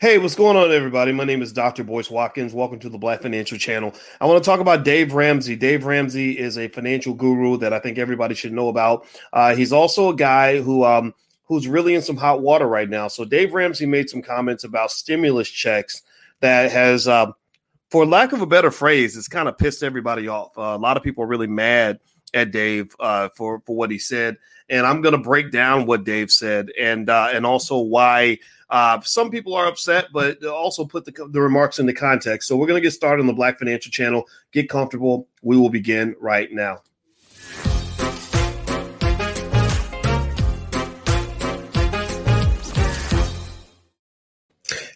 Hey, what's going on, everybody? My name is Dr. Boyce Watkins. Welcome to the Black Financial Channel. I want to talk about Dave Ramsey. Dave Ramsey is a financial guru that I think everybody should know about. Uh, he's also a guy who um, who's really in some hot water right now. So Dave Ramsey made some comments about stimulus checks that has, uh, for lack of a better phrase, it's kind of pissed everybody off. Uh, a lot of people are really mad at Dave uh, for for what he said, and I'm going to break down what Dave said and uh, and also why uh, some people are upset, but also put the, the remarks into context. So we're going to get started on the Black Financial Channel. Get comfortable. We will begin right now.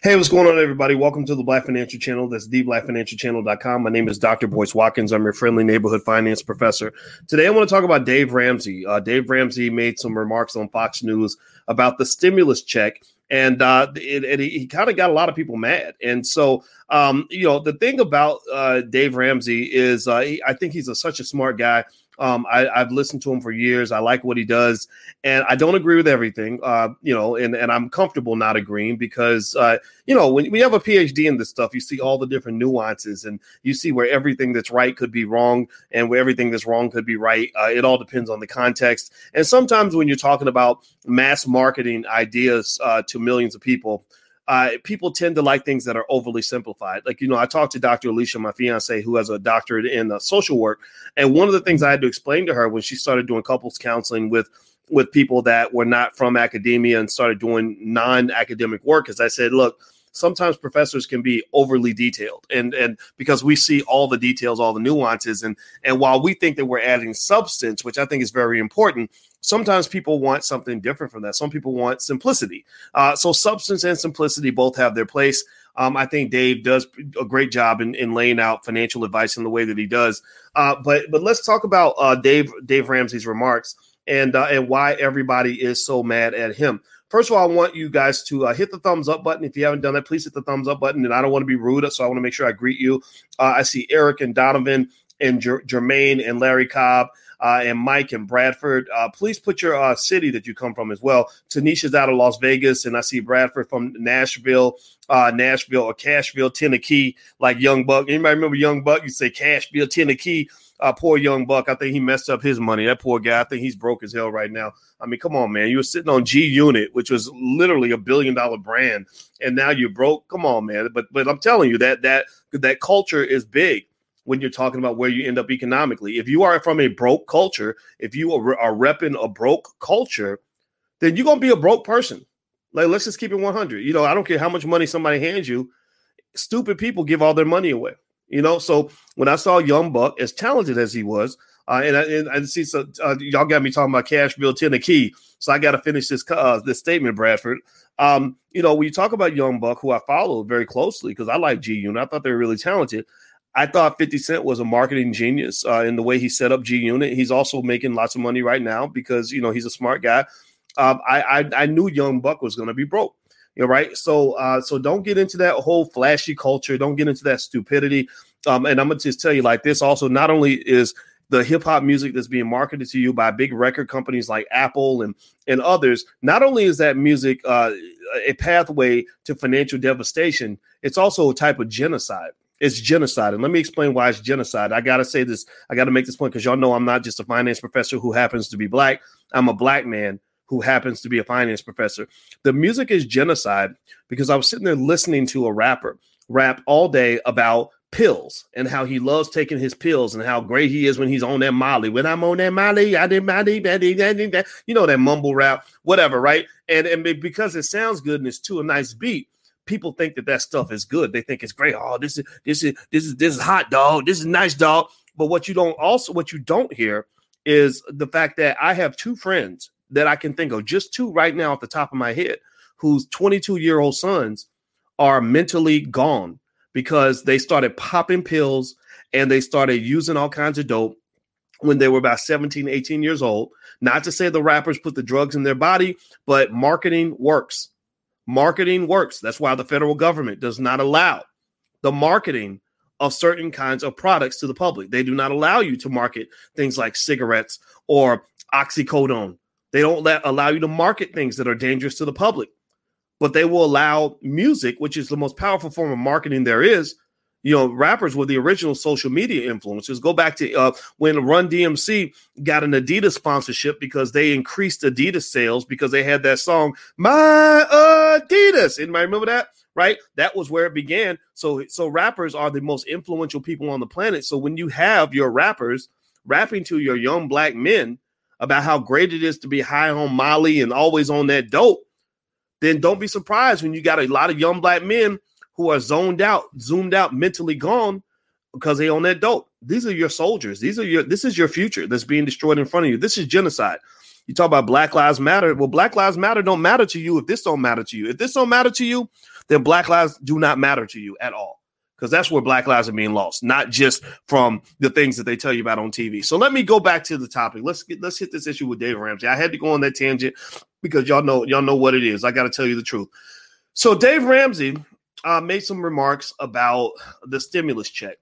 Hey, what's going on, everybody? Welcome to the Black Financial Channel. That's theblackfinancialchannel.com. My name is Dr. Boyce Watkins. I'm your friendly neighborhood finance professor. Today, I want to talk about Dave Ramsey. Uh, Dave Ramsey made some remarks on Fox News about the stimulus check and uh, it, he kind of got a lot of people mad. And so, um, you know, the thing about uh, Dave Ramsey is uh, he, I think he's a, such a smart guy. Um, I, have listened to him for years. I like what he does, and I don't agree with everything. Uh, you know, and and I'm comfortable not agreeing because uh, you know when we have a PhD in this stuff, you see all the different nuances, and you see where everything that's right could be wrong, and where everything that's wrong could be right. Uh, it all depends on the context, and sometimes when you're talking about mass marketing ideas uh, to millions of people uh, people tend to like things that are overly simplified. Like, you know, I talked to Dr. Alicia, my fiance, who has a doctorate in uh, social work. And one of the things I had to explain to her when she started doing couples counseling with with people that were not from academia and started doing non-academic work is I said, look, sometimes professors can be overly detailed and and because we see all the details all the nuances and and while we think that we're adding substance which i think is very important sometimes people want something different from that some people want simplicity uh, so substance and simplicity both have their place um, I think Dave does a great job in, in laying out financial advice in the way that he does. Uh, but but let's talk about uh, Dave Dave Ramsey's remarks and uh, and why everybody is so mad at him. First of all, I want you guys to uh, hit the thumbs up button. If you haven't done that, please hit the thumbs up button. And I don't want to be rude, so I want to make sure I greet you. Uh, I see Eric and Donovan and Jer- Jermaine and Larry Cobb. Uh, and Mike and Bradford. Uh, please put your uh, city that you come from as well. Tanisha's out of Las Vegas, and I see Bradford from Nashville, uh, Nashville or Cashville, Tennessee, like Young Buck. Anybody remember Young Buck? You say Cashville, Tennessee. Uh, poor young buck. I think he messed up his money. That poor guy. I think he's broke as hell right now. I mean, come on, man. You were sitting on G Unit, which was literally a billion dollar brand, and now you're broke. Come on, man. But but I'm telling you that that that culture is big when you're talking about where you end up economically. If you are from a broke culture, if you are, repping a broke culture, then you're gonna be a broke person. Like, let's just keep it 100. You know, I don't care how much money somebody hands you. Stupid people give all their money away. You know, so when I saw Young Buck, as talented as he was, uh, and, I, and I see so uh, y'all got me talking about Cashville Tennessee, so I got to finish this uh, this statement, Bradford. Um, you know, when you talk about Young Buck, who I follow very closely because I like G Unit, I thought they were really talented. I thought 50 Cent was a marketing genius uh, in the way he set up G Unit. He's also making lots of money right now because you know he's a smart guy. Um, I, I I knew Young Buck was going to be broke. You're right. So uh, so don't get into that whole flashy culture. Don't get into that stupidity. Um, and I'm gonna just tell you like this. Also, not only is the hip hop music that's being marketed to you by big record companies like Apple and and others, not only is that music uh, a pathway to financial devastation, it's also a type of genocide. It's genocide. And let me explain why it's genocide. I got to say this. I got to make this point because y'all know I'm not just a finance professor who happens to be black. I'm a black man who happens to be a finance professor. The music is genocide because I was sitting there listening to a rapper rap all day about pills and how he loves taking his pills and how great he is when he's on that Molly. When I'm on that Molly, I did Molly, you know that mumble rap, whatever, right? And and because it sounds good and it's to a nice beat, people think that that stuff is good. They think it's great. Oh, this is this is this is this is hot dog. This is nice dog. But what you don't also what you don't hear is the fact that I have two friends that I can think of, just two right now at the top of my head, whose 22 year old sons are mentally gone because they started popping pills and they started using all kinds of dope when they were about 17, 18 years old. Not to say the rappers put the drugs in their body, but marketing works. Marketing works. That's why the federal government does not allow the marketing of certain kinds of products to the public. They do not allow you to market things like cigarettes or oxycodone they don't let, allow you to market things that are dangerous to the public. but they will allow music, which is the most powerful form of marketing there is. You know, rappers were the original social media influencers. Go back to uh, when Run DMC got an Adidas sponsorship because they increased Adidas sales because they had that song "My Adidas." Anybody remember that? Right, that was where it began. So, so rappers are the most influential people on the planet. So, when you have your rappers rapping to your young black men about how great it is to be high on Molly and always on that dope, then don't be surprised when you got a lot of young black men who are zoned out, zoomed out, mentally gone because they own that dope. These are your soldiers. These are your this is your future that's being destroyed in front of you. This is genocide. You talk about Black Lives Matter. Well, Black Lives Matter don't matter to you if this don't matter to you. If this don't matter to you, then Black Lives do not matter to you at all. Because that's where Black lives are being lost, not just from the things that they tell you about on TV. So let me go back to the topic. Let's get let's hit this issue with Dave Ramsey. I had to go on that tangent because y'all know y'all know what it is. I got to tell you the truth. So Dave Ramsey uh, made some remarks about the stimulus check,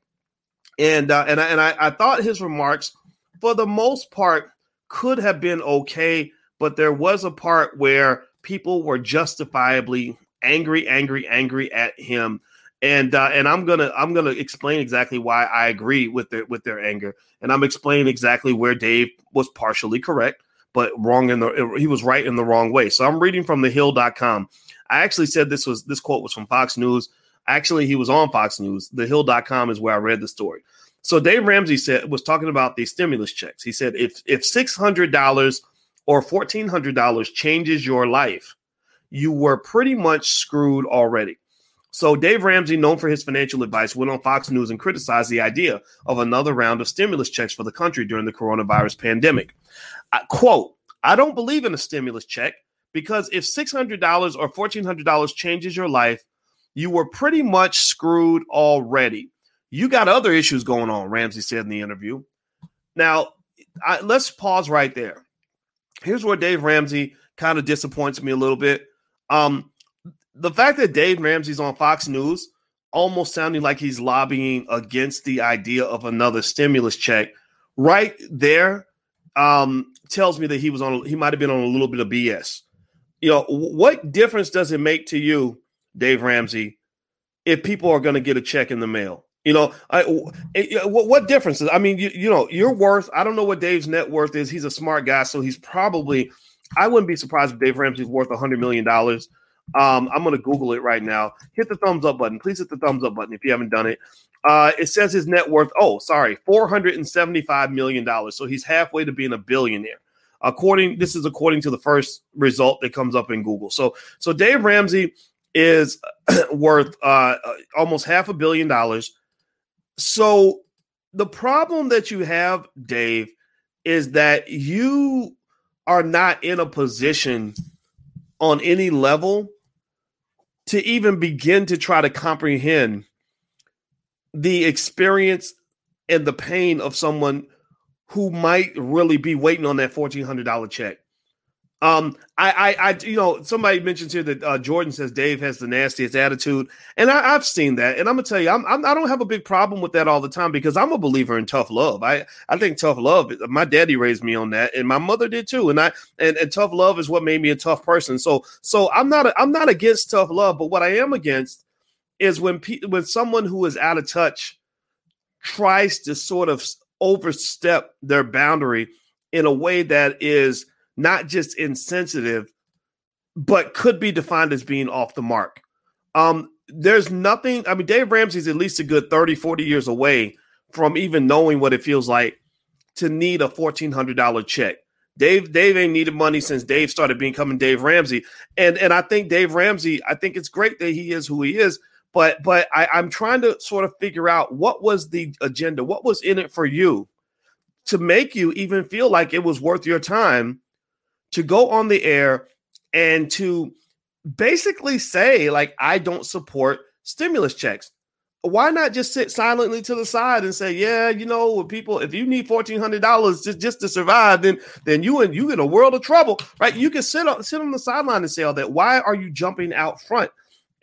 and uh, and I, and I, I thought his remarks, for the most part, could have been okay, but there was a part where people were justifiably angry, angry, angry at him. And uh, and I'm gonna I'm gonna explain exactly why I agree with their with their anger, and I'm explaining exactly where Dave was partially correct, but wrong in the he was right in the wrong way. So I'm reading from thehill.com. I actually said this was this quote was from Fox News. Actually, he was on Fox News. Thehill.com is where I read the story. So Dave Ramsey said was talking about the stimulus checks. He said if if six hundred dollars or fourteen hundred dollars changes your life, you were pretty much screwed already. So Dave Ramsey, known for his financial advice, went on Fox News and criticized the idea of another round of stimulus checks for the country during the coronavirus pandemic. I, quote, I don't believe in a stimulus check because if $600 or $1,400 changes your life, you were pretty much screwed already. You got other issues going on, Ramsey said in the interview. Now, I, let's pause right there. Here's where Dave Ramsey kind of disappoints me a little bit. Um, the fact that Dave Ramsey's on Fox News almost sounding like he's lobbying against the idea of another stimulus check right there um, tells me that he was on he might have been on a little bit of BS you know, what difference does it make to you, Dave Ramsey, if people are going to get a check in the mail? You know, I, what, what difference? I mean, you, you know, your worth. I don't know what Dave's net worth is. He's a smart guy, so he's probably. I wouldn't be surprised if Dave Ramsey's worth a hundred million dollars. Um, I'm going to Google it right now. Hit the thumbs up button. Please hit the thumbs up button if you haven't done it. Uh, it says his net worth. Oh, sorry, four hundred and seventy-five million dollars. So he's halfway to being a billionaire according this is according to the first result that comes up in Google. So so Dave Ramsey is worth uh, almost half a billion dollars. So the problem that you have, Dave, is that you are not in a position on any level to even begin to try to comprehend the experience and the pain of someone who might really be waiting on that fourteen hundred dollar check. Um, I, I, I, you know, somebody mentions here that uh, Jordan says Dave has the nastiest attitude, and I, have seen that, and I'm gonna tell you, I'm, I'm, I do not have a big problem with that all the time because I'm a believer in tough love. I, I think tough love. My daddy raised me on that, and my mother did too, and I, and, and tough love is what made me a tough person. So, so I'm not, a, I'm not against tough love, but what I am against is when pe- when someone who is out of touch tries to sort of overstep their boundary in a way that is not just insensitive, but could be defined as being off the mark. Um, there's nothing, I mean, Dave Ramsey's at least a good 30, 40 years away from even knowing what it feels like to need a $1,400 check. Dave, Dave ain't needed money since Dave started becoming Dave Ramsey. And and I think Dave Ramsey, I think it's great that he is who he is, but but I, I'm trying to sort of figure out what was the agenda, what was in it for you to make you even feel like it was worth your time to go on the air and to basically say like I don't support stimulus checks. Why not just sit silently to the side and say, yeah, you know, people, if you need fourteen hundred dollars just, just to survive, then then you and you in a world of trouble, right? You can sit on sit on the sideline and say all that. Why are you jumping out front?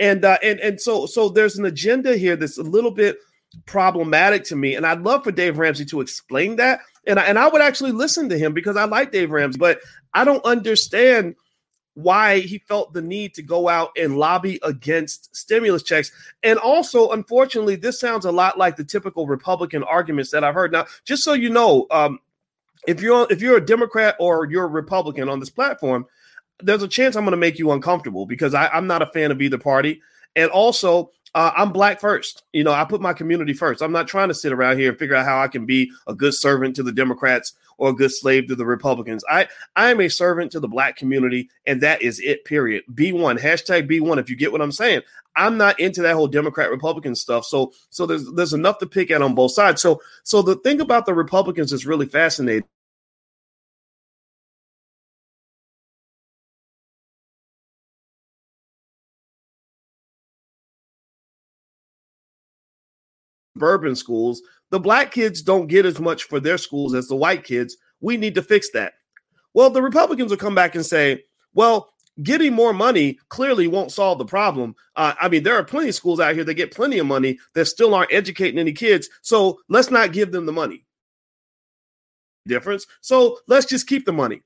And uh, and and so so there's an agenda here that's a little bit problematic to me, and I'd love for Dave Ramsey to explain that, and I, and I would actually listen to him because I like Dave Ramsey, but I don't understand why he felt the need to go out and lobby against stimulus checks. And also, unfortunately, this sounds a lot like the typical Republican arguments that I've heard. Now, just so you know, um, if you're if you're a Democrat or you're a Republican on this platform, there's a chance I'm going to make you uncomfortable because I, I'm not a fan of either party. And also, uh, I'm black first. You know, I put my community first. I'm not trying to sit around here and figure out how I can be a good servant to the Democrats or a good slave to the Republicans. I I am a servant to the black community, and that is it. Period. B1 hashtag B1. If you get what I'm saying, I'm not into that whole Democrat Republican stuff. So so there's there's enough to pick at on both sides. So so the thing about the Republicans is really fascinating suburban schools, the black kids don't get as much for their schools as the white kids. We need to fix that. Well, the Republicans will come back and say, well, getting more money clearly won't solve the problem. Uh, I mean, there are plenty of schools out here that get plenty of money that still aren't educating any kids. So let's not give them the money. Difference. So let's just keep the money.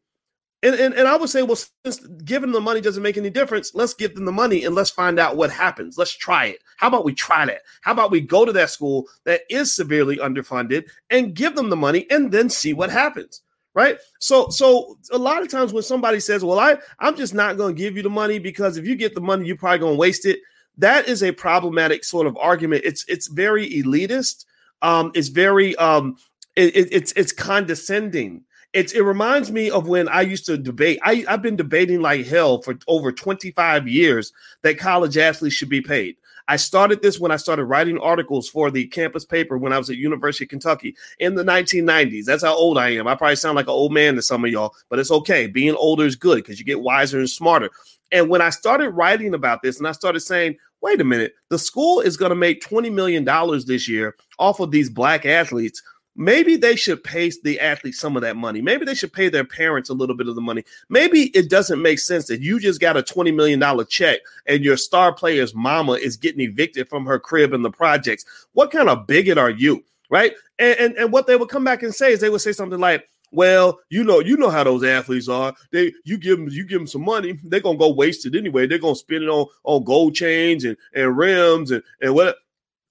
And, and, and I would say, well, since giving them the money doesn't make any difference, let's give them the money and let's find out what happens. Let's try it. How about we try that? How about we go to that school that is severely underfunded and give them the money and then see what happens? Right. So so a lot of times when somebody says, Well, I, I'm just not to give you the money because if you get the money, you're probably to waste it. That is a problematic sort of argument. It's it's very elitist. Um, it's very um, it, it, it's it's condescending it's it reminds me of when I used to debate. I, I've been debating like hell for over 25 years that college athletes should be paid. I started this when I started writing articles for the campus paper when I was at University of Kentucky in the 1990s. That's how old I am. I probably sound like an old man to some of y'all, but it's okay. Being older is good because you get wiser and smarter. And when I started writing about this and I started saying, wait a minute, the school is going to make $20 million this year off of these black athletes maybe they should pay the athletes some of that money. Maybe they should pay their parents a little bit of the money. Maybe it doesn't make sense that you just got a $20 million check and your star player's mama is getting evicted from her crib in the projects. What kind of bigot are you? Right. And, and, and what they would come back and say is they would say something like, well, you know, you know how those athletes are. They you give them you give them some money, they're gonna go waste it anyway. They're gonna spend it on on gold chains and, and rims and, and what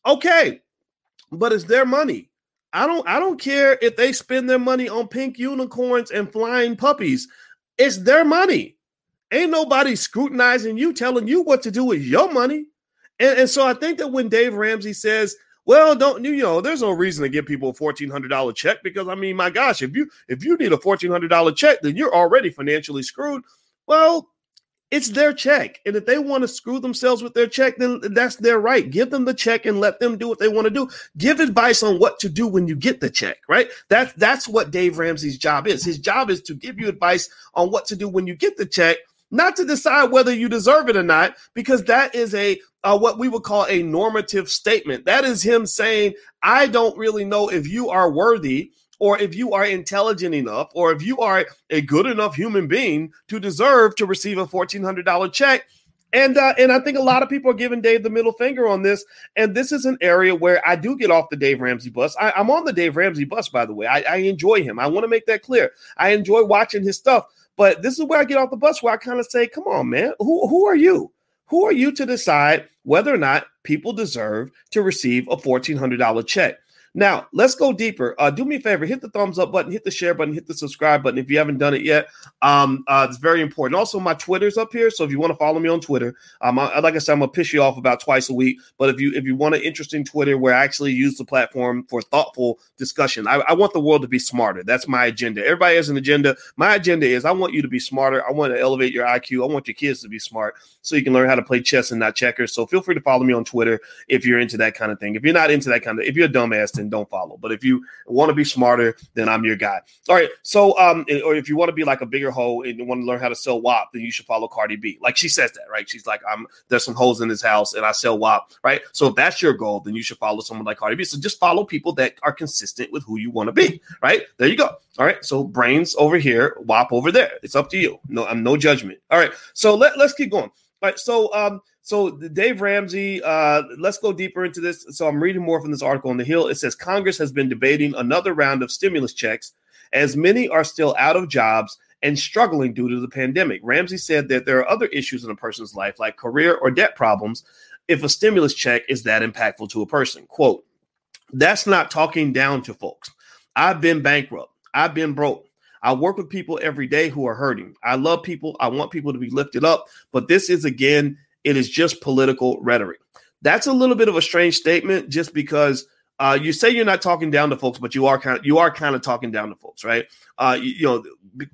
okay, but it's their money I don't I don't care if they spend their money on pink unicorns and flying puppies. It's their money. Ain't nobody scrutinizing you, telling you what to do with your money. And, and so I think that when Dave Ramsey says, well, don't you know, there's no reason to give people a fourteen hundred dollar check because I mean, my gosh, if you if you need a fourteen hundred dollar check, then you're already financially screwed. Well, it's their check. And if they want to screw themselves with their check, then that's their right. Give them the check and let them do what they want to do. Give advice on what to do when you get the check, right? That's that's what Dave Ramsey's job is. His job is to give you advice on what to do when you get the check, not to decide whether you deserve it or not, because that is a uh, what we would call a normative statement. That is him saying, I don't really know if you are worthy or if you are intelligent enough, or if you are a good enough human being to deserve to receive a $1,400 check. And uh, and I think a lot of people are giving Dave the middle finger on this. And this is an area where I do get off the Dave Ramsey bus. I, am on the Dave Ramsey bus, by the way. I, I enjoy him. I want to make that clear. I enjoy watching his stuff. But this is where I get off the bus where I kind of say, come on, man, who, who are you? Who are you to decide whether or not people deserve to receive a $1,400 check? Now, let's go deeper. Uh, do me a favor, hit the thumbs up button, hit the share button, hit the subscribe button if you haven't done it yet. Um, uh, it's very important. Also, my Twitter's up here, so if you want to follow me on Twitter, um, I, like I said, I'm gonna piss you off about twice a week. But if you if you want an interesting Twitter where I actually use the platform for thoughtful discussion, I, I want the world to be smarter. That's my agenda. Everybody has an agenda. My agenda is I want you to be smarter. I want to elevate your IQ. I want your kids to be smart so you can learn how to play chess and not checkers. So feel free to follow me on Twitter if you're into that kind of thing. If you're not into that kind of, if you're a dumbass, then don't follow. But if you want to be smarter, then I'm your guy. All right. So, um, or if you want to be like a bigger hoe and you want to learn how to sell WAP, then you should follow Cardi B. Like she says that, right? She's like, I'm there's some holes in this house and I sell WAP, right? So if that's your goal, then you should follow someone like Cardi B. So just follow people that are consistent with who you want to be, right? There you go. All right. So brains over here, WAP over there. It's up to you. No, I'm no judgment. All right. So let, let's keep going. All right. So um, so Dave Ramsey, uh, let's go deeper into this. So I'm reading more from this article on the Hill. It says Congress has been debating another round of stimulus checks, as many are still out of jobs and struggling due to the pandemic. Ramsey said that there are other issues in a person's life, like career or debt problems, if a stimulus check is that impactful to a person. Quote, that's not talking down to folks. I've been bankrupt. I've been broke. I work with people every day who are hurting. I love people. I want people to be lifted up. But this is, again, it is just political rhetoric. That's a little bit of a strange statement just because uh, you say you're not talking down to folks, but you are kind of you are kind of talking down to folks, right? Uh, you, you, know,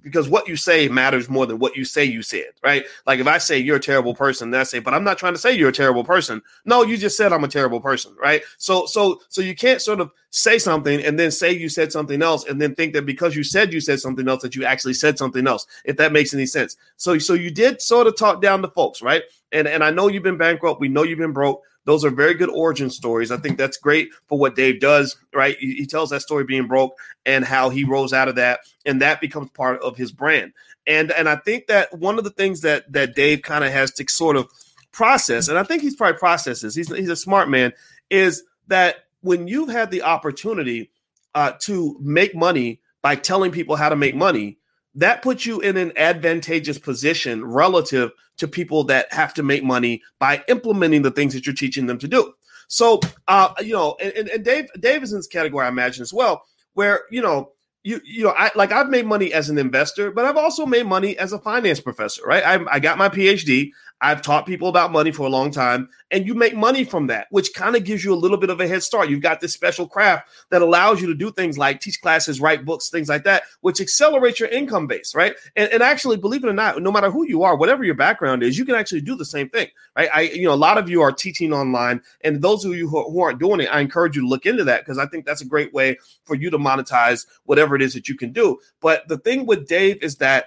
because what you say matters more than what you say you said, right? Like if I say you're a terrible person, then I say, but I'm not trying to say you're a terrible person. No, you just said I'm a terrible person, right? So, so, so you can't sort of say something and then say you said something else, and then think that because you said you said something else that you actually said something else. If that makes any sense. So, so you did sort of talk down to folks, right? And and I know you've been bankrupt. We know you've been broke. Those are very good origin stories. I think that's great for what Dave does, right? He, he tells that story being broke and how he rose out of that, and that becomes part of his brand. And and I think that one of the things that that Dave kind of has to sort of process, and I think he's probably processes. He's he's a smart man. Is that when you've had the opportunity uh, to make money by telling people how to make money, that puts you in an advantageous position relative to people that have to make money by implementing the things that you're teaching them to do. So, uh, you know, and, and Dave Davidson's category, I imagine as well, where you know you you know I like I've made money as an investor, but I've also made money as a finance professor, right? I, I got my PhD. I've taught people about money for a long time, and you make money from that, which kind of gives you a little bit of a head start. You've got this special craft that allows you to do things like teach classes, write books, things like that, which accelerates your income base, right? And, and actually, believe it or not, no matter who you are, whatever your background is, you can actually do the same thing, right? I, you know, a lot of you are teaching online, and those of you who, who aren't doing it, I encourage you to look into that because I think that's a great way for you to monetize whatever it is that you can do. But the thing with Dave is that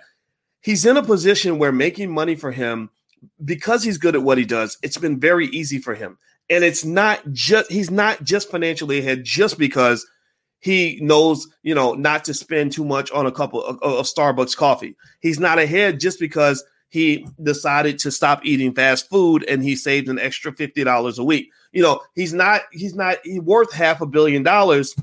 he's in a position where making money for him because he's good at what he does, it's been very easy for him. And it's not just he's not just financially ahead just because he knows, you know, not to spend too much on a couple of, of Starbucks coffee. He's not ahead just because he decided to stop eating fast food and he saved an extra $50 a week. You know, he's not he's not worth half a billion dollars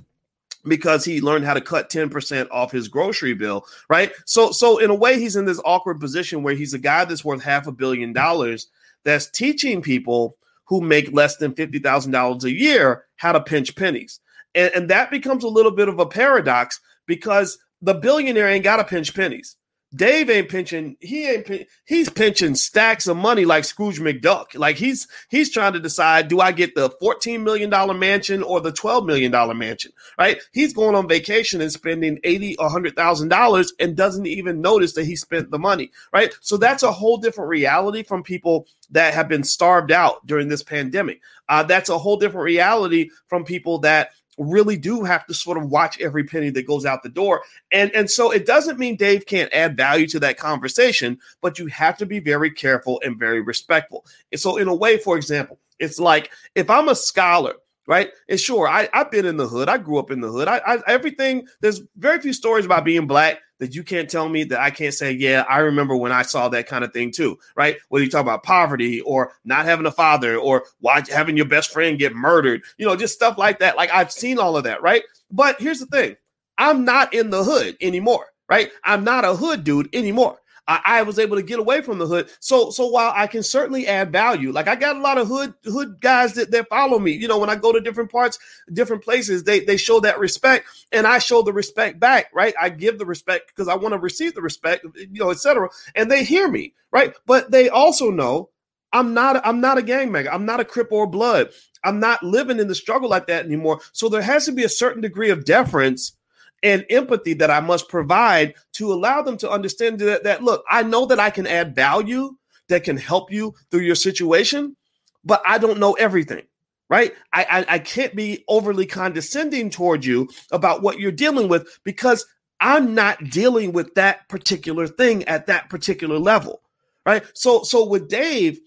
because he learned how to cut 10% off his grocery bill, right? So so in a way he's in this awkward position where he's a guy that's worth half a billion dollars that's teaching people who make less than $50,000 a year how to pinch pennies. And, and that becomes a little bit of a paradox because the billionaire ain't got to pinch pennies. Dave ain't pinching. He ain't. He's pinching stacks of money like Scrooge McDuck. Like he's he's trying to decide: do I get the fourteen million dollar mansion or the twelve million dollar mansion? Right? He's going on vacation and spending eighty or hundred thousand dollars and doesn't even notice that he spent the money. Right? So that's a whole different reality from people that have been starved out during this pandemic. Uh, that's a whole different reality from people that really do have to sort of watch every penny that goes out the door. And, and so it doesn't mean Dave can't add value to that conversation, but you have to be very careful and very respectful. And so, in a way, for example, it's like if I'm a scholar right? And sure, I, I've been in the hood. I grew up in the hood. I, I everything. There's very few stories about being black that you can't tell me that I can't say, yeah, I remember when I saw that kind of thing too, right? Whether you talk about poverty or not having a father or watch, having your best friend get murdered, you know, just stuff like that. Like I've seen all of that, right? But here's the thing I'm not in the hood anymore, right? I'm not a hood dude anymore. I, I, was able to get away from the hood. So so while I can certainly add value, like I got a lot of hood hood guys that, that follow me. You know, when I go to different parts, different places, they they show that respect, and I show the respect back. Right, I give the respect because I want to receive the respect, you know, etc. And they hear me, right? But they also know I'm not I'm not a gangbanger. I'm not a crip or blood. I'm not living in the struggle like that anymore. So there has to be a certain degree of deference and empathy that I must provide to allow them to understand that, that look, I know that I can add value that can help you through your situation, but I don't know everything. Right. I, I, I can't be overly condescending toward you about what you're dealing with because I'm not dealing with that particular thing at that particular level. Right. So so with Dave,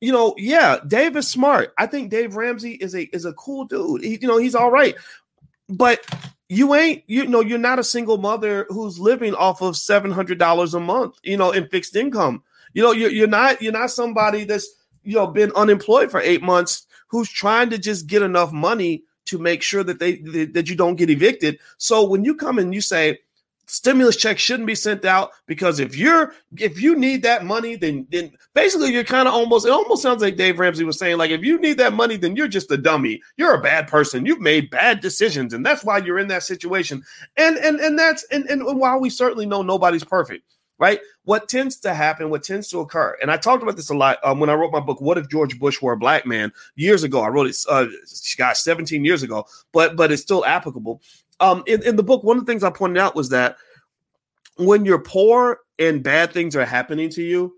you know, yeah, Dave is smart. I think Dave Ramsey is a is a cool dude. He, you know, he's all right. But you ain't you know you're not a single mother who's living off of seven hundred dollars a month you know in fixed income. You know you're, you're not you're not somebody that's you know been unemployed for eight months who's trying to just get enough money to make sure that they that you don't get evicted. So when you come and you say stimulus checks shouldn't be sent out because if you're if you need that money then then basically you're kind of almost it almost sounds like Dave Ramsey was saying like if you need that money then you're just a dummy. You're a bad person. You've made bad decisions and that's why you're in that situation. And and and that's and, and while we certainly know nobody's perfect right? What tends to happen what tends to occur and I talked about this a lot um, when I wrote my book what if George Bush were a black man years ago. I wrote it uh, gosh 17 years ago but but it's still applicable um, in, in the book, one of the things I pointed out was that when you're poor and bad things are happening to you,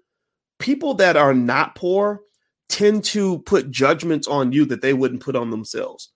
people that are not poor tend to put judgments on you that they wouldn't put on themselves.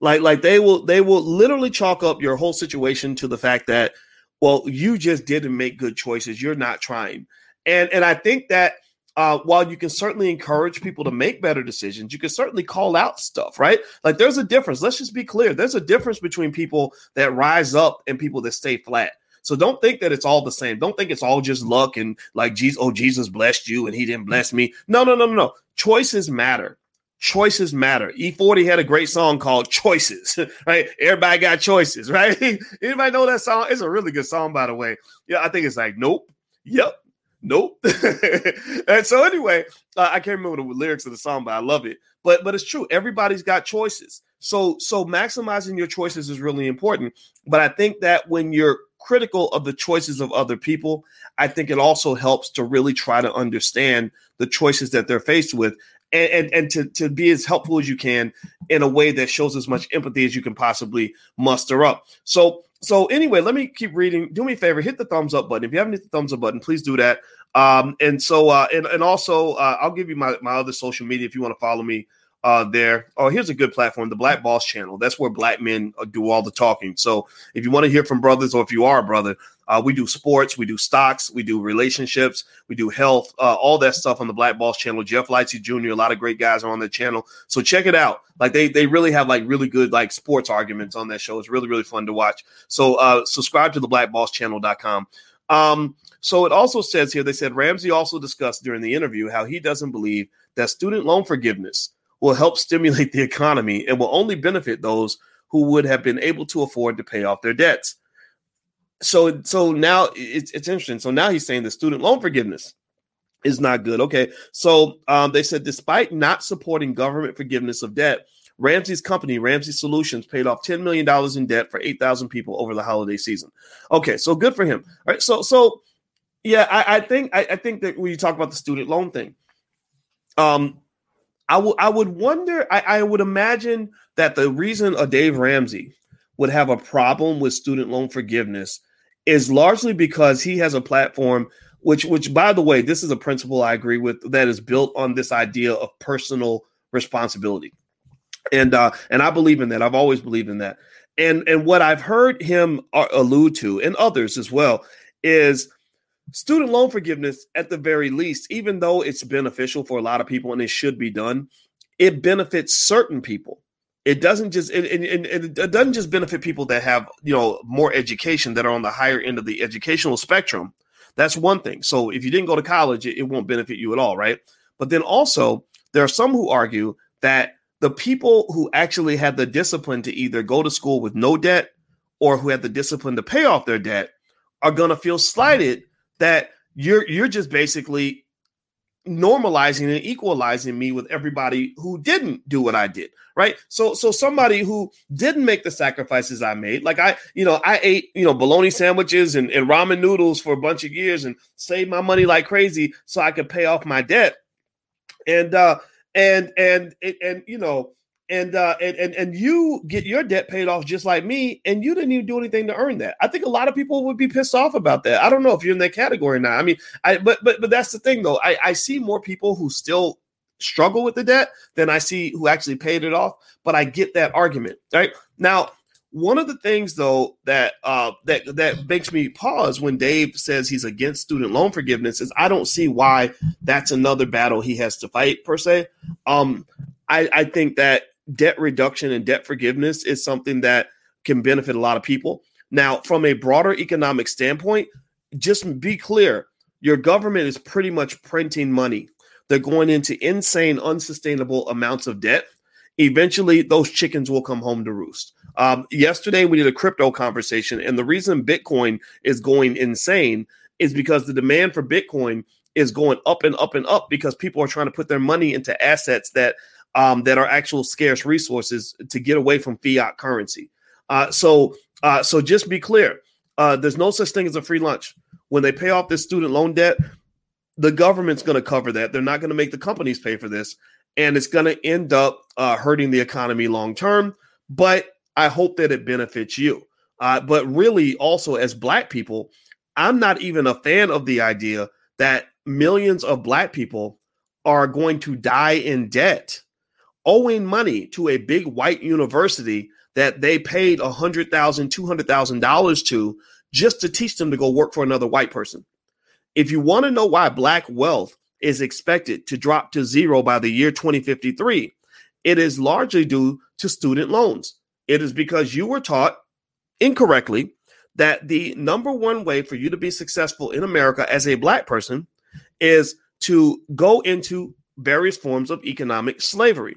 Like, like they will they will literally chalk up your whole situation to the fact that, well, you just didn't make good choices. You're not trying. And and I think that uh, while you can certainly encourage people to make better decisions, you can certainly call out stuff, right? Like there's a difference. Let's just be clear. There's a difference between people that rise up and people that stay flat. So don't think that it's all the same. Don't think it's all just luck and like Jesus, oh, Jesus blessed you and he didn't bless me. No, no, no, no, no. Choices matter. Choices matter. E40 had a great song called Choices, right? Everybody got choices, right? Anybody know that song? It's a really good song, by the way. Yeah, I think it's like, nope, yep, nope. and so anyway, uh, I can't remember the lyrics of the song, but I love it. But but it's true. Everybody's got choices. So so maximizing your choices is really important. But I think that when you're critical of the choices of other people, I think it also helps to really try to understand the choices that they're faced with and, and, and to, to be as helpful as you can in a way that shows as much empathy as you can possibly muster up. So so anyway, let me keep reading. Do me a favor, hit the thumbs up button. If you haven't hit the thumbs up button, please do that. Um, and so uh, and and also uh, I'll give you my my other social media if you want to follow me uh, there. Oh, here's a good platform, the Black Boss Channel. That's where black men uh, do all the talking. So if you want to hear from brothers, or if you are a brother, uh, we do sports, we do stocks, we do relationships, we do health, uh, all that stuff on the Black Boss Channel. Jeff Lightsey Jr. A lot of great guys are on the channel, so check it out. Like they they really have like really good like sports arguments on that show. It's really really fun to watch. So uh, subscribe to the BlackBossChannel.com. Um, so it also says here they said Ramsey also discussed during the interview how he doesn't believe that student loan forgiveness will help stimulate the economy and will only benefit those who would have been able to afford to pay off their debts. So, so now it's, it's interesting. So now he's saying the student loan forgiveness is not good. Okay. So um, they said despite not supporting government forgiveness of debt, Ramsey's company, Ramsey Solutions, paid off $10 million in debt for 8,000 people over the holiday season. Okay, so good for him. All right, so so yeah, I, I think I, I, think that when you talk about the student loan thing, um, I would I would wonder. I, I would imagine that the reason a Dave Ramsey would have a problem with student loan forgiveness is largely because he has a platform which which by the way this is a principle i agree with that is built on this idea of personal responsibility and uh and i believe in that i've always believed in that and and what i've heard him uh, allude to and others as well is student loan forgiveness at the very least even though it's beneficial for a lot of people and it should be done it benefits certain people. It doesn't just it, it, it, it doesn't just benefit people that have you know more education that are on the higher end of the educational spectrum. That's one thing. So if you didn't go to college it, it won't benefit you at all right? But then also there are some who argue that the people who actually had the discipline to either go to school with no debt or who had the discipline to pay off their debt are going to feel slighted that you're you're just basically normalizing and equalizing me with everybody who didn't do what I did, right? So so somebody who didn't make the sacrifices I made, like I, you know, I ate, you know, bologna sandwiches and, and ramen noodles for a bunch of years and saved my money like crazy so I could pay off my debt. And uh and and and you know and uh and, and and you get your debt paid off just like me and you didn't even do anything to earn that. I think a lot of people would be pissed off about that. I don't know if you're in that category now i mean i but but but that's the thing though. I i see more people who still struggle with the debt than i see who actually paid it off but i get that argument right? Now one of the things though that uh that that makes me pause when dave says he's against student loan forgiveness is i don't see why that's another battle he has to fight per se. Um I, I think that debt reduction and debt forgiveness is something that can benefit a lot of people. Now, from a broader economic standpoint, just be clear your government is pretty much printing money. They're going into insane, unsustainable amounts of debt. Eventually, those chickens will come home to roost. Um, yesterday, we did a crypto conversation, and the reason Bitcoin is going insane is because the demand for Bitcoin is going up and up and up because people are trying to put their money into assets that um, that are actual scarce resources to get away from fiat currency. Uh, so, uh, so just be clear: uh, there's no such thing as a free lunch. When they pay off this student loan debt, the government's going to cover that. They're not going to make the companies pay for this, and it's going to end up uh, hurting the economy long term. But I hope that it benefits you. Uh, but really, also as Black people, I'm not even a fan of the idea that millions of Black people are going to die in debt owing money to a big white university that they paid a hundred thousand, two hundred thousand dollars to just to teach them to go work for another white person. If you want to know why black wealth is expected to drop to zero by the year 2053, it is largely due to student loans. It is because you were taught incorrectly that the number one way for you to be successful in America as a black person is to go into various forms of economic slavery.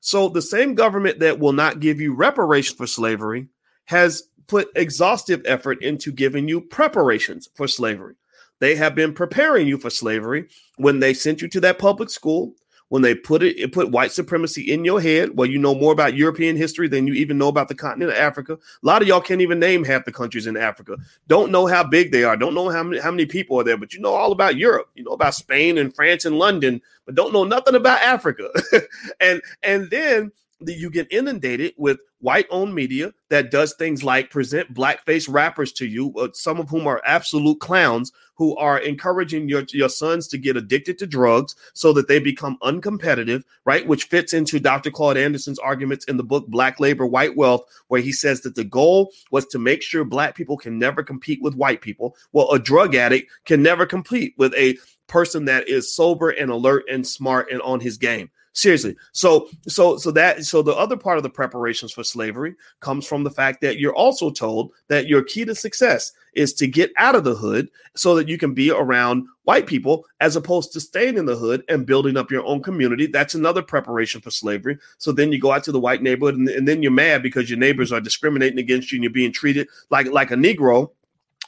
So the same government that will not give you reparations for slavery has put exhaustive effort into giving you preparations for slavery. They have been preparing you for slavery when they sent you to that public school, when they put it, it put white supremacy in your head, well, you know more about European history than you even know about the continent of Africa. A lot of y'all can't even name half the countries in Africa. Don't know how big they are. Don't know how many how many people are there, but you know all about Europe. You know about Spain and France and London, but don't know nothing about Africa. and and then you get inundated with white owned media that does things like present blackface rappers to you, uh, some of whom are absolute clowns who are encouraging your, your sons to get addicted to drugs so that they become uncompetitive, right? Which fits into Dr. Claude Anderson's arguments in the book Black Labor, White Wealth, where he says that the goal was to make sure black people can never compete with white people. Well, a drug addict can never compete with a person that is sober and alert and smart and on his game. Seriously. So so so that so the other part of the preparations for slavery comes from the fact that you're also told that your key to success is to get out of the hood so that you can be around white people as opposed to staying in the hood and building up your own community. That's another preparation for slavery. So then you go out to the white neighborhood and, and then you're mad because your neighbors are discriminating against you and you're being treated like like a Negro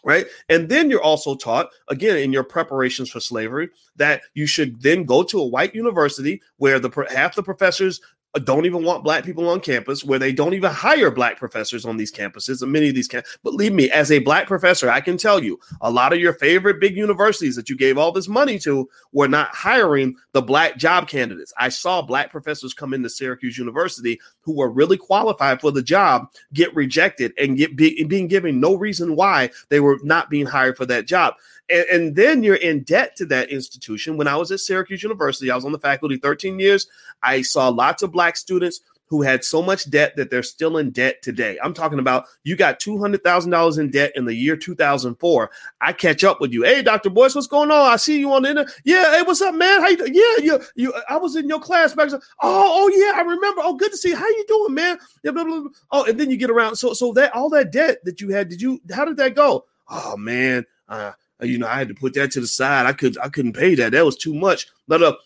right? And then you're also taught, again, in your preparations for slavery, that you should then go to a white university where the half the professors don't even want black people on campus, where they don't even hire black professors on these campuses. And many of these can believe me, as a black professor, I can tell you a lot of your favorite big universities that you gave all this money to were not hiring the black job candidates. I saw black professors come into Syracuse University who were really qualified for the job get rejected and get be, being given no reason why they were not being hired for that job and, and, then you're in debt to that institution. When I was at Syracuse University, I was on the faculty 13 years. I saw lots of black students who had so much debt that they're still in debt today. I'm talking about you got $200,000 in debt in the year 2004. I catch up with you. Hey, Dr. Boyce, what's going on? I see you on the internet. Yeah. Hey, what's up, man? How you? Yeah, you, you, I was in your class back. Oh, oh yeah, I remember. Oh, good to see you. How you doing, man? Yeah, blah, blah, blah. Oh, and then you get around. So, so that all that debt that you had, did you, how did that go? Oh man, uh, you know, I had to put that to the side. I could I couldn't pay that. That was too much. But uh,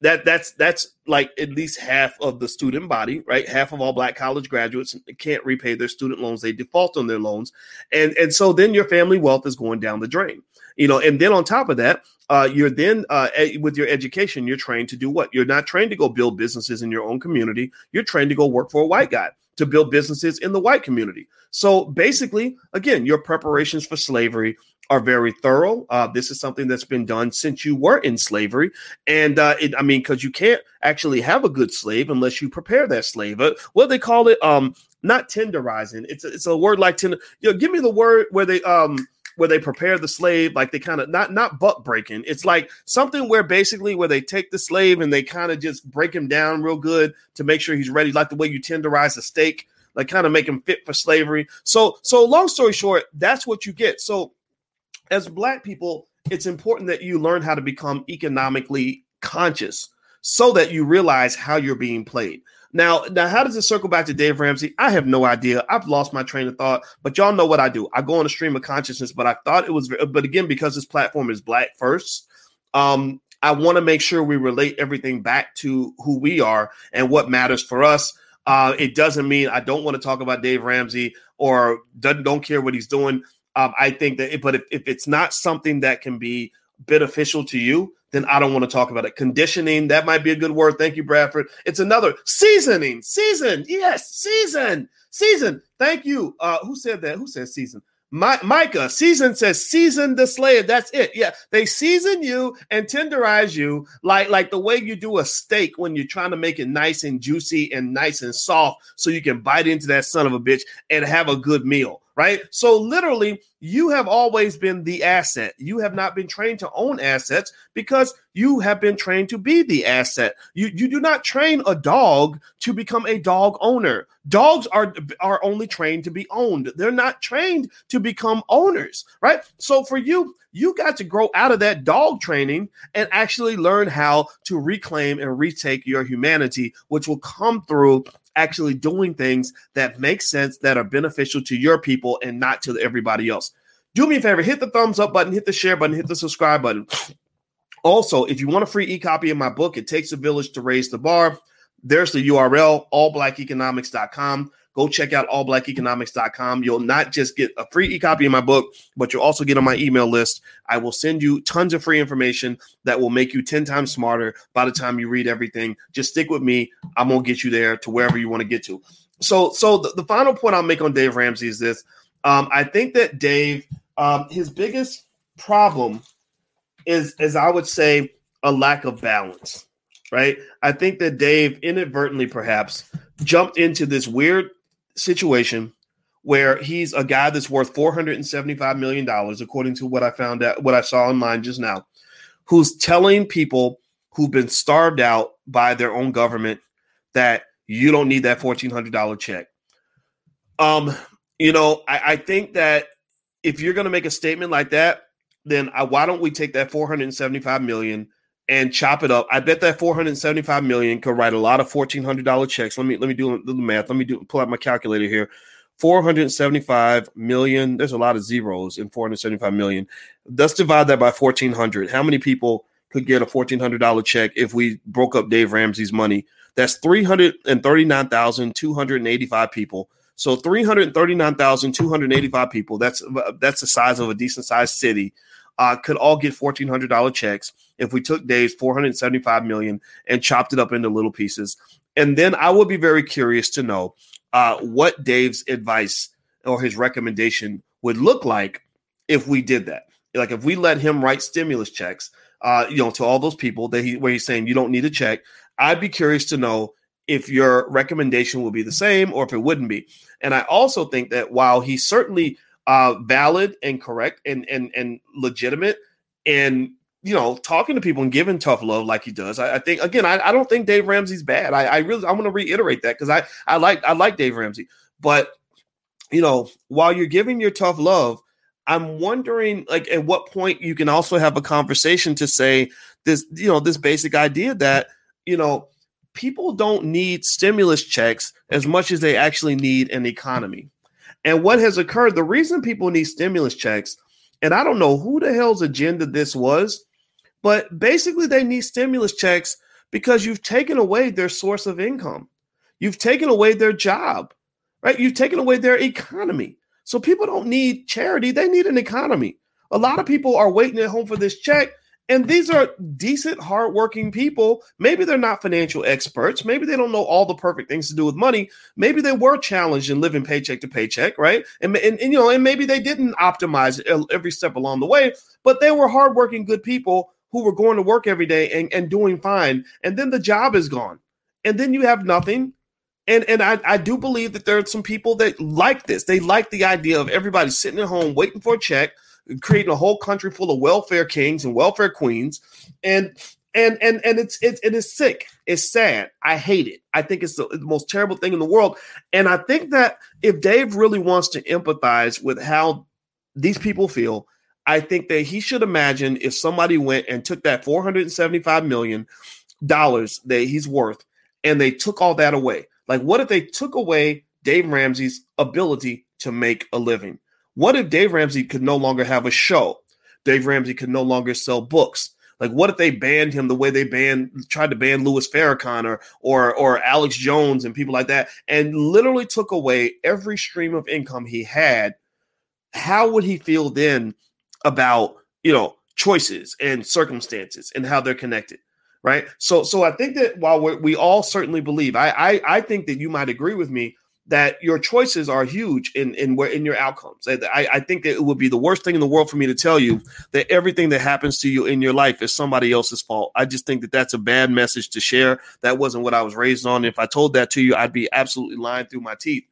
that that's that's like at least half of the student body, right? Half of all black college graduates can't repay their student loans. They default on their loans. And and so then your family wealth is going down the drain. You know, and then on top of that, uh, you're then uh, with your education, you're trained to do what? You're not trained to go build businesses in your own community. You're trained to go work for a white guy to build businesses in the white community. So basically, again, your preparations for slavery are very thorough. Uh, this is something that's been done since you were in slavery, and uh, it, I mean, because you can't actually have a good slave unless you prepare that slave. Uh, what they call it, um, not tenderizing. It's a, it's a word like tender. You know, give me the word where they um where they prepare the slave, like they kind of not not butt breaking. It's like something where basically where they take the slave and they kind of just break him down real good to make sure he's ready, like the way you tenderize a steak, like kind of make him fit for slavery. So so long story short, that's what you get. So as black people, it's important that you learn how to become economically conscious so that you realize how you're being played. Now, now, how does it circle back to Dave Ramsey? I have no idea. I've lost my train of thought, but y'all know what I do. I go on a stream of consciousness, but I thought it was, but again, because this platform is black first, um, I want to make sure we relate everything back to who we are and what matters for us. Uh, it doesn't mean I don't want to talk about Dave Ramsey or don't, don't care what he's doing. Um, I think that, it, but if, if it's not something that can be beneficial to you, then I don't want to talk about it. Conditioning, that might be a good word. Thank you, Bradford. It's another seasoning, season. Yes, season, season. Thank you. Uh, who said that? Who said season? My, Micah, season says season the slave. That's it. Yeah, they season you and tenderize you like like the way you do a steak when you're trying to make it nice and juicy and nice and soft, so you can bite into that son of a bitch and have a good meal right? So literally, you have always been the asset. You have not been trained to own assets because you have been trained to be the asset. You you do not train a dog to become a dog owner. Dogs are are only trained to be owned. They're not trained to become owners, right? So for you, you got to grow out of that dog training and actually learn how to reclaim and retake your humanity, which will come through actually doing things that make sense that are beneficial to your people and not to everybody else. Do me a favor, hit the thumbs up button, hit the share button, hit the subscribe button. Also, if you want a free e-copy of my book, It Takes a Village to Raise the Bar, there's the URL, allblackeconomics.com. Go check out allblackeconomics.com. You'll not just get a free e-copy of my book, but you'll also get on my email list. I will send you tons of free information that will make you 10 times smarter by the time you read everything. Just stick with me. I'm going to get you there to wherever you want to get to. So, so the, the final point I'll make on Dave Ramsey is this. Um, I think that Dave, um, his biggest problem is, as I would say, a lack of balance, right? I think that Dave inadvertently perhaps jumped into this weird situation where he's a guy that's worth 475 million dollars according to what I found out what I saw online just now who's telling people who've been starved out by their own government that you don't need that $1400 check. Um you know I, I think that if you're going to make a statement like that then I, why don't we take that 475 million and chop it up. I bet that 475 million could write a lot of $1400 checks. Let me let me do the math. Let me do pull out my calculator here. 475 million. There's a lot of zeros in 475 million. Let's divide that by 1400. How many people could get a $1400 check if we broke up Dave Ramsey's money? That's 339,285 people. So 339,285 people. That's that's the size of a decent sized city uh, could all get $1,400 checks if we took Dave's 475 million and chopped it up into little pieces. And then I would be very curious to know uh, what Dave's advice or his recommendation would look like if we did that. Like if we let him write stimulus checks, uh, you know, to all those people that he where he's saying you don't need a check. I'd be curious to know if your recommendation will be the same or if it wouldn't be. And I also think that while he certainly uh, valid and correct and and and legitimate and you know talking to people and giving tough love like he does. I, I think again I, I, don't think dave ramsey's bad. I, I really i want to reiterate that because i i like i like dave ramsey. But you know while you're giving your tough love i'm wondering like at what point you can also have a conversation to say this you know this basic idea that you know people don't need stimulus checks as much as they actually need an economy and what has occurred, the reason people need stimulus checks, and I don't know who the hell's agenda this was, but basically they need stimulus checks because you've taken away their source of income. You've taken away their job, right? You've taken away their economy. So people don't need charity, they need an economy. A lot of people are waiting at home for this check and these are decent, hardworking people. Maybe they're not financial experts. Maybe they don't know all the perfect things to do with money. Maybe they were challenged in living paycheck to paycheck, right? And, and, and you know, and maybe they didn't optimize uh, every step along the way, but they were hardworking, good people who were going to work every day and, and doing fine. And then the job is gone. And then you have nothing. And and I, I do believe that there are some people that like this. They like the idea of everybody sitting at home waiting for a check creating a whole country full of welfare kings and welfare queens, and and and and it's it's it is sick. It's sad. I hate it. I think it's the, the, most terrible thing in the world. And I think that if Dave really wants to empathize with how these people feel, I think that he should imagine if somebody went and took that 475 million dollars that he's worth and they took all that away. Like what if they took away Dave Ramsey's ability to make a living? What if Dave Ramsey could no longer have a show? Dave Ramsey could no longer sell books. Like, what if they banned him the way they banned, tried to ban Louis Farrakhan or or or Alex Jones and people like that, and literally took away every stream of income he had? How would he feel then about you know choices and circumstances and how they're connected? Right. So so I think that while we all certainly believe, I, I I think that you might agree with me that your choices are huge in in where in your outcomes. I, I think that it would be the worst thing in the world for me to tell you that everything that happens to you in your life is somebody else's fault. I just think that that's a bad message to share. That wasn't what I was raised on. If I told that to you, I'd be absolutely lying through my teeth.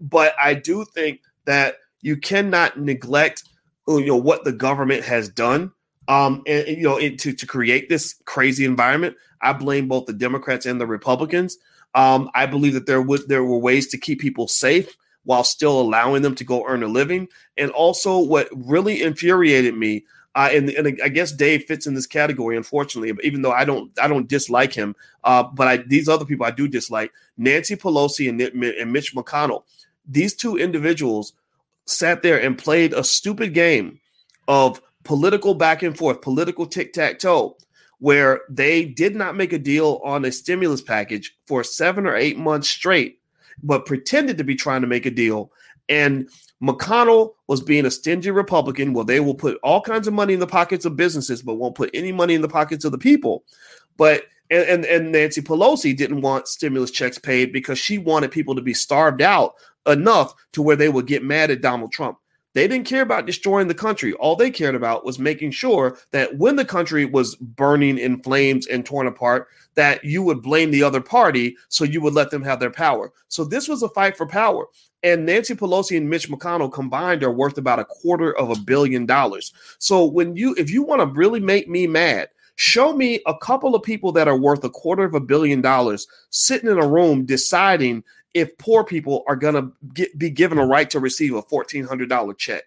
But I do think that you cannot neglect uh, you know what the government has done um and, you know to to create this crazy environment. I blame both the Democrats and the Republicans. Um, I believe that there would there were ways to keep people safe while still allowing them to go earn a living. And also, what really infuriated me, uh, and, and I guess Dave fits in this category, unfortunately. Even though I don't I don't dislike him, uh, but I, these other people I do dislike: Nancy Pelosi and, and Mitch McConnell. These two individuals sat there and played a stupid game of political back and forth, political tic tac toe where they did not make a deal on a stimulus package for seven or eight months straight, but pretended to be trying to make a deal. And McConnell was being a stingy Republican. Well, they will put all kinds of money in the pockets of businesses, but won't put any money in the pockets of the people. But and, and, and Nancy Pelosi didn't want stimulus checks paid because she wanted people to be starved out enough to where they would get mad at Donald Trump. They didn't care about destroying the country. All they cared about was making sure that when the country was burning in flames and torn apart, that you would blame the other party so you would let them have their power. So this was a fight for power. And Nancy Pelosi and Mitch McConnell combined are worth about a quarter of a billion dollars. So when you if you want to really make me mad, show me a couple of people that are worth a quarter of a billion dollars sitting in a room deciding if poor people are going to be given a right to receive a $1,400 check.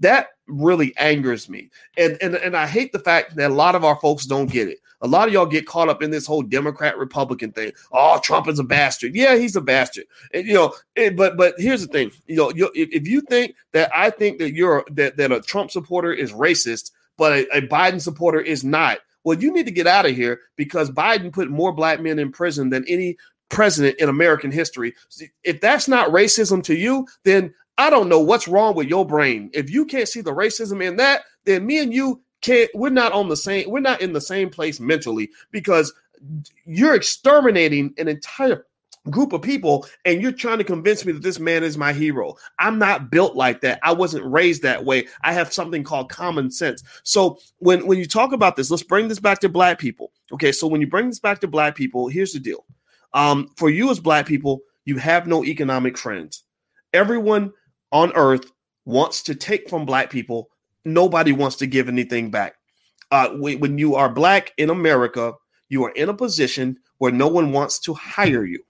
That really angers me. And, and, and I hate the fact that a lot of our folks don't get it. A lot of y'all get caught up in this whole Democrat Republican thing. Oh, Trump is a bastard. Yeah, he's a bastard. And, you know, and, but but here's the thing. You know, you, if you think that I think that you're that that a Trump supporter is racist, but a, a Biden supporter is not, well, you need to get out of here because Biden put more black men in prison than any president in American history. If that's not racism to you, then I don't know what's wrong with your brain. If you can't see the racism in that, then me and you can't we're not on the same we're not in the same place mentally because you're exterminating an entire group of people and you're trying to convince me that this man is my hero. I'm not built like that. I wasn't raised that way. I have something called common sense. So when when you talk about this, let's bring this back to black people. Okay, so when you bring this back to black people, here's the deal. Um, for you as black people, you have no economic friends. Everyone on earth wants to take from black people. Nobody wants to give anything back. Uh, when you are black in America, you are in a position where no one wants to hire you.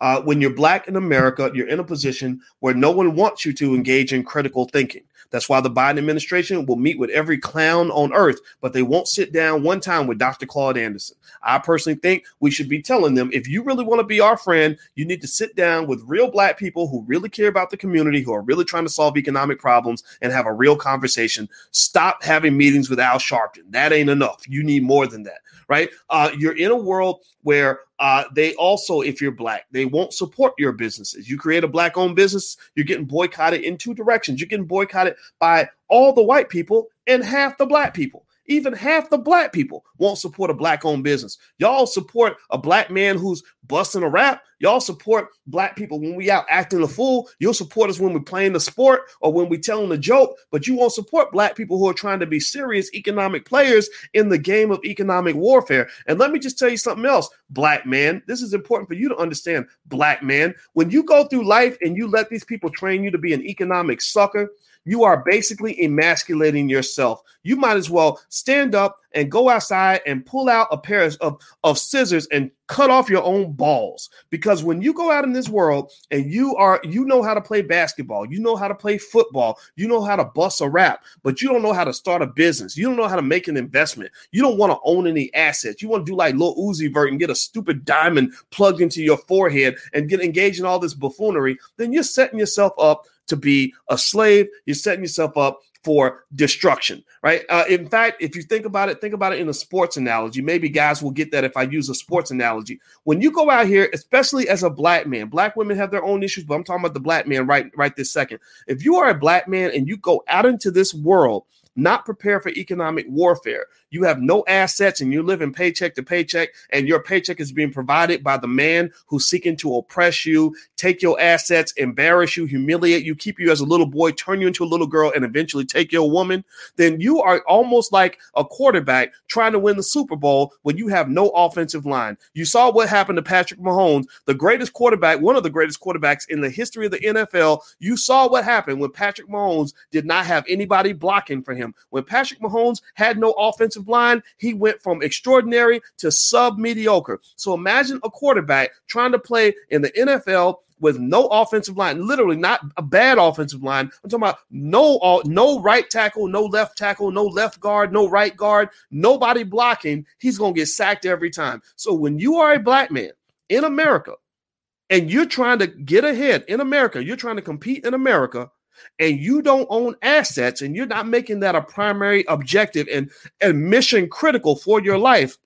Uh, when you're black in America, you're in a position where no one wants you to engage in critical thinking. That's why the Biden administration will meet with every clown on earth, but they won't sit down one time with Dr. Claude Anderson. I personally think we should be telling them if you really want to be our friend, you need to sit down with real black people who really care about the community, who are really trying to solve economic problems and have a real conversation. Stop having meetings with Al Sharpton. That ain't enough. You need more than that right? Uh, you're in a world where uh, they also, if you're black, they won't support your businesses. You create a black owned business, you're getting boycotted in two directions. You're getting boycotted by all the white people and half the black people. Even half the black people won't support a black owned business. Y'all support a black man who's busting a rap. Y'all support black people when we out acting a fool. You'll support us when we're playing the sport or when we telling a joke, but you won't support black people who are trying to be serious economic players in the game of economic warfare. And let me just tell you something else, black man. This is important for you to understand, black man. When you go through life and you let these people train you to be an economic sucker, you are basically emasculating yourself. You might as well stand up and go outside and pull out a pair of, of scissors and cut off your own balls. Because when you go out in this world and you are you know how to play basketball, you know how to play football, you know how to bust a rap, but you don't know how to start a business. You don't know how to make an investment. You don't want to own any assets. You want to do like Lil Uzi Vert and get a stupid diamond plugged into your forehead and get engaged in all this buffoonery, then you're setting yourself up to be a slave. You're setting yourself up for destruction, right? Uh, in fact, if you think about it, think about it in a sports analogy. Maybe guys will get that if I use a sports analogy. When you go out here, especially as a black man, black women have their own issues, but I'm talking about the black man right right this second. If you are a black man and you go out into this world not prepared for economic warfare. You have no assets and you're living paycheck to paycheck, and your paycheck is being provided by the man who's seeking to oppress you, take your assets, embarrass you, humiliate you, keep you as a little boy, turn you into a little girl, and eventually take your woman. Then you are almost like a quarterback trying to win the Super Bowl when you have no offensive line. You saw what happened to Patrick Mahomes, the greatest quarterback, one of the greatest quarterbacks in the history of the NFL. You saw what happened when Patrick Mahomes did not have anybody blocking for him him. When Patrick Mahomes had no offensive line, he went from extraordinary to sub mediocre. So imagine a quarterback trying to play in the NFL with no offensive line, literally not a bad offensive line. I'm talking about no uh, no right tackle, no left tackle, no left guard, no right guard, nobody blocking. He's gonna get sacked every time. So when you are a black man in America and you're trying to get ahead in America, you're trying to compete in America, and you don't own assets and you're not making that a primary objective and, and mission critical for your life,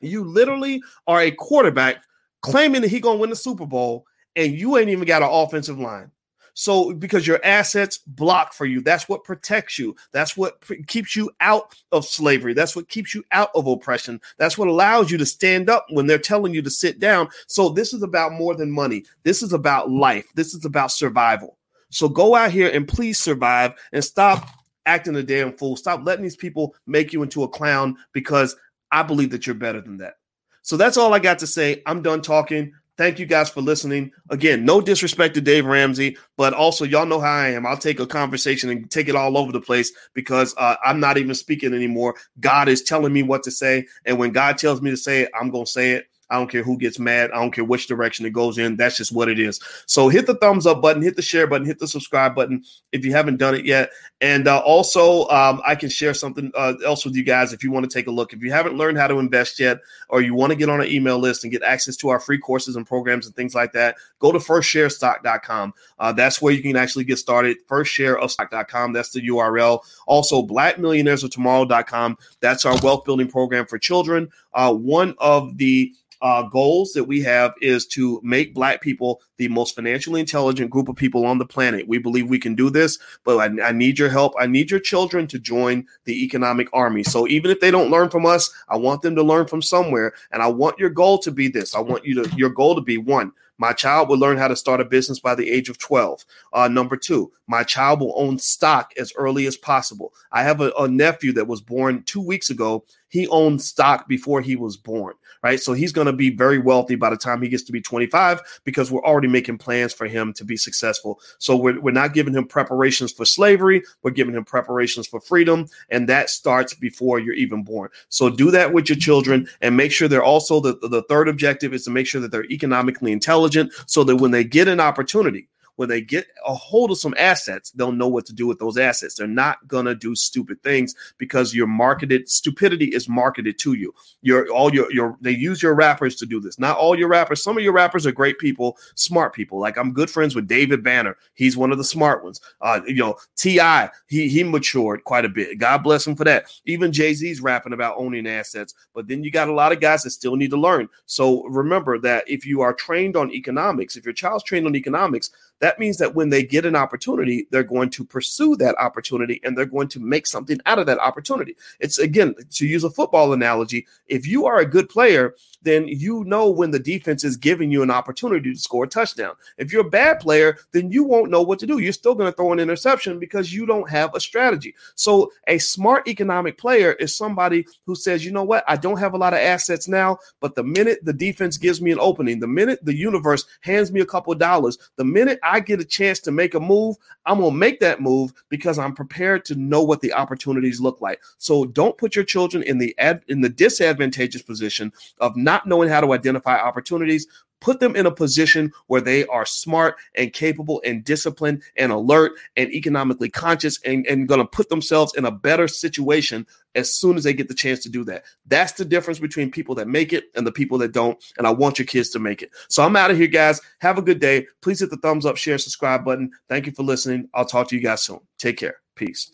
you literally are a quarterback claiming that he gonna win the Super Bowl and you ain't even got an offensive line. So because your assets block for you, that's what protects you. That's what keeps you out of slavery. That's what keeps you out of oppression. That's what allows you to stand up when they're telling you to sit down. So this is about more than money. This is about life. This is about survival. So go out here and please survive and stop acting a damn fool. Stop letting these people make you into a clown because I believe that you're better than that. So that's all I got to say. I'm done talking. Thank you guys for listening. Again, no disrespect to Dave Ramsey, but also y'all know how I am. I'll take a conversation and take it all over the place because uh, I'm not even speaking anymore. God is telling me what to say, and when God tells me to say it, I'm gonna say it. I don't care who gets mad. I don't care which direction it goes in. That's just what it is. So hit the thumbs up button, hit the share button, hit the subscribe button if you haven't done it yet. And uh, also, um, I can share something uh, else with you guys if you want to take a look. If you haven't learned how to invest yet, or you want to get on an email list and get access to our free courses and programs and things like that, go to firstsharestock.com. Uh, that's where you can actually get started. Firstshareofstock.com. That's the URL. Also, blackmillionairesoftomorrow.com. That's our wealth building program for children. Uh, one of the uh, goals that we have is to make Black people the most financially intelligent group of people on the planet. We believe we can do this, but I, I, need your help. I need your children to join the economic army. So even if they don't learn from us, I want them to learn from somewhere. And I want your goal to be this. I want you to your goal to be one. My child will learn how to start a business by the age of 12. Uh, number two, my child will own stock as early as possible. I have a, a nephew that was born two weeks ago. He owned stock before he was born right? So he's going to be very wealthy by the time he gets to be 25 because we're already making plans for him to be successful. So we're, we're not giving him preparations for slavery, we're giving him preparations for freedom. And that starts before you're even born. So do that with your children and make sure they're also the, the third objective is to make sure that they're economically intelligent so that when they get an opportunity, when they get a hold of some assets, they'll know what to do with those assets. They're not gonna do stupid things because you're marketed. Stupidity is marketed to you. Your all your your they use your rappers to do this. Not all your rappers. Some of your rappers are great people, smart people. Like I'm good friends with David Banner. He's one of the smart ones. Uh, you know, T.I., he he matured quite a bit. God bless him for that. Even Jay Z's rapping about owning assets, but then you got a lot of guys that still need to learn. So remember that if you are trained on economics, if your child's trained on economics, that means that when they get an opportunity, they're going to pursue that opportunity and they're going to make something out of that opportunity. It's again, to use a football analogy, if you are a good player, then you know when the defense is giving you an opportunity to score a touchdown. If you're a bad player, then you won't know what to do. You're still going to throw an interception because you don't have a strategy. So, a smart economic player is somebody who says, you know what, I don't have a lot of assets now, but the minute the defense gives me an opening, the minute the universe hands me a couple dollars, the minute I get a chance to make a move, I'm going to make that move because I'm prepared to know what the opportunities look like. So don't put your children in the ad, in the disadvantageous position of not knowing how to identify opportunities put them in a position where they are smart and capable and disciplined and alert and economically conscious and, and going to put themselves in a better situation as soon as they get the chance to do that. That's the difference between people that make it and the people that don't. And I want your kids to make it. So I'm out of here, guys. Have a good day. Please hit the thumbs up, share, subscribe button. Thank you for listening. I'll talk to you guys soon. Take care. Peace.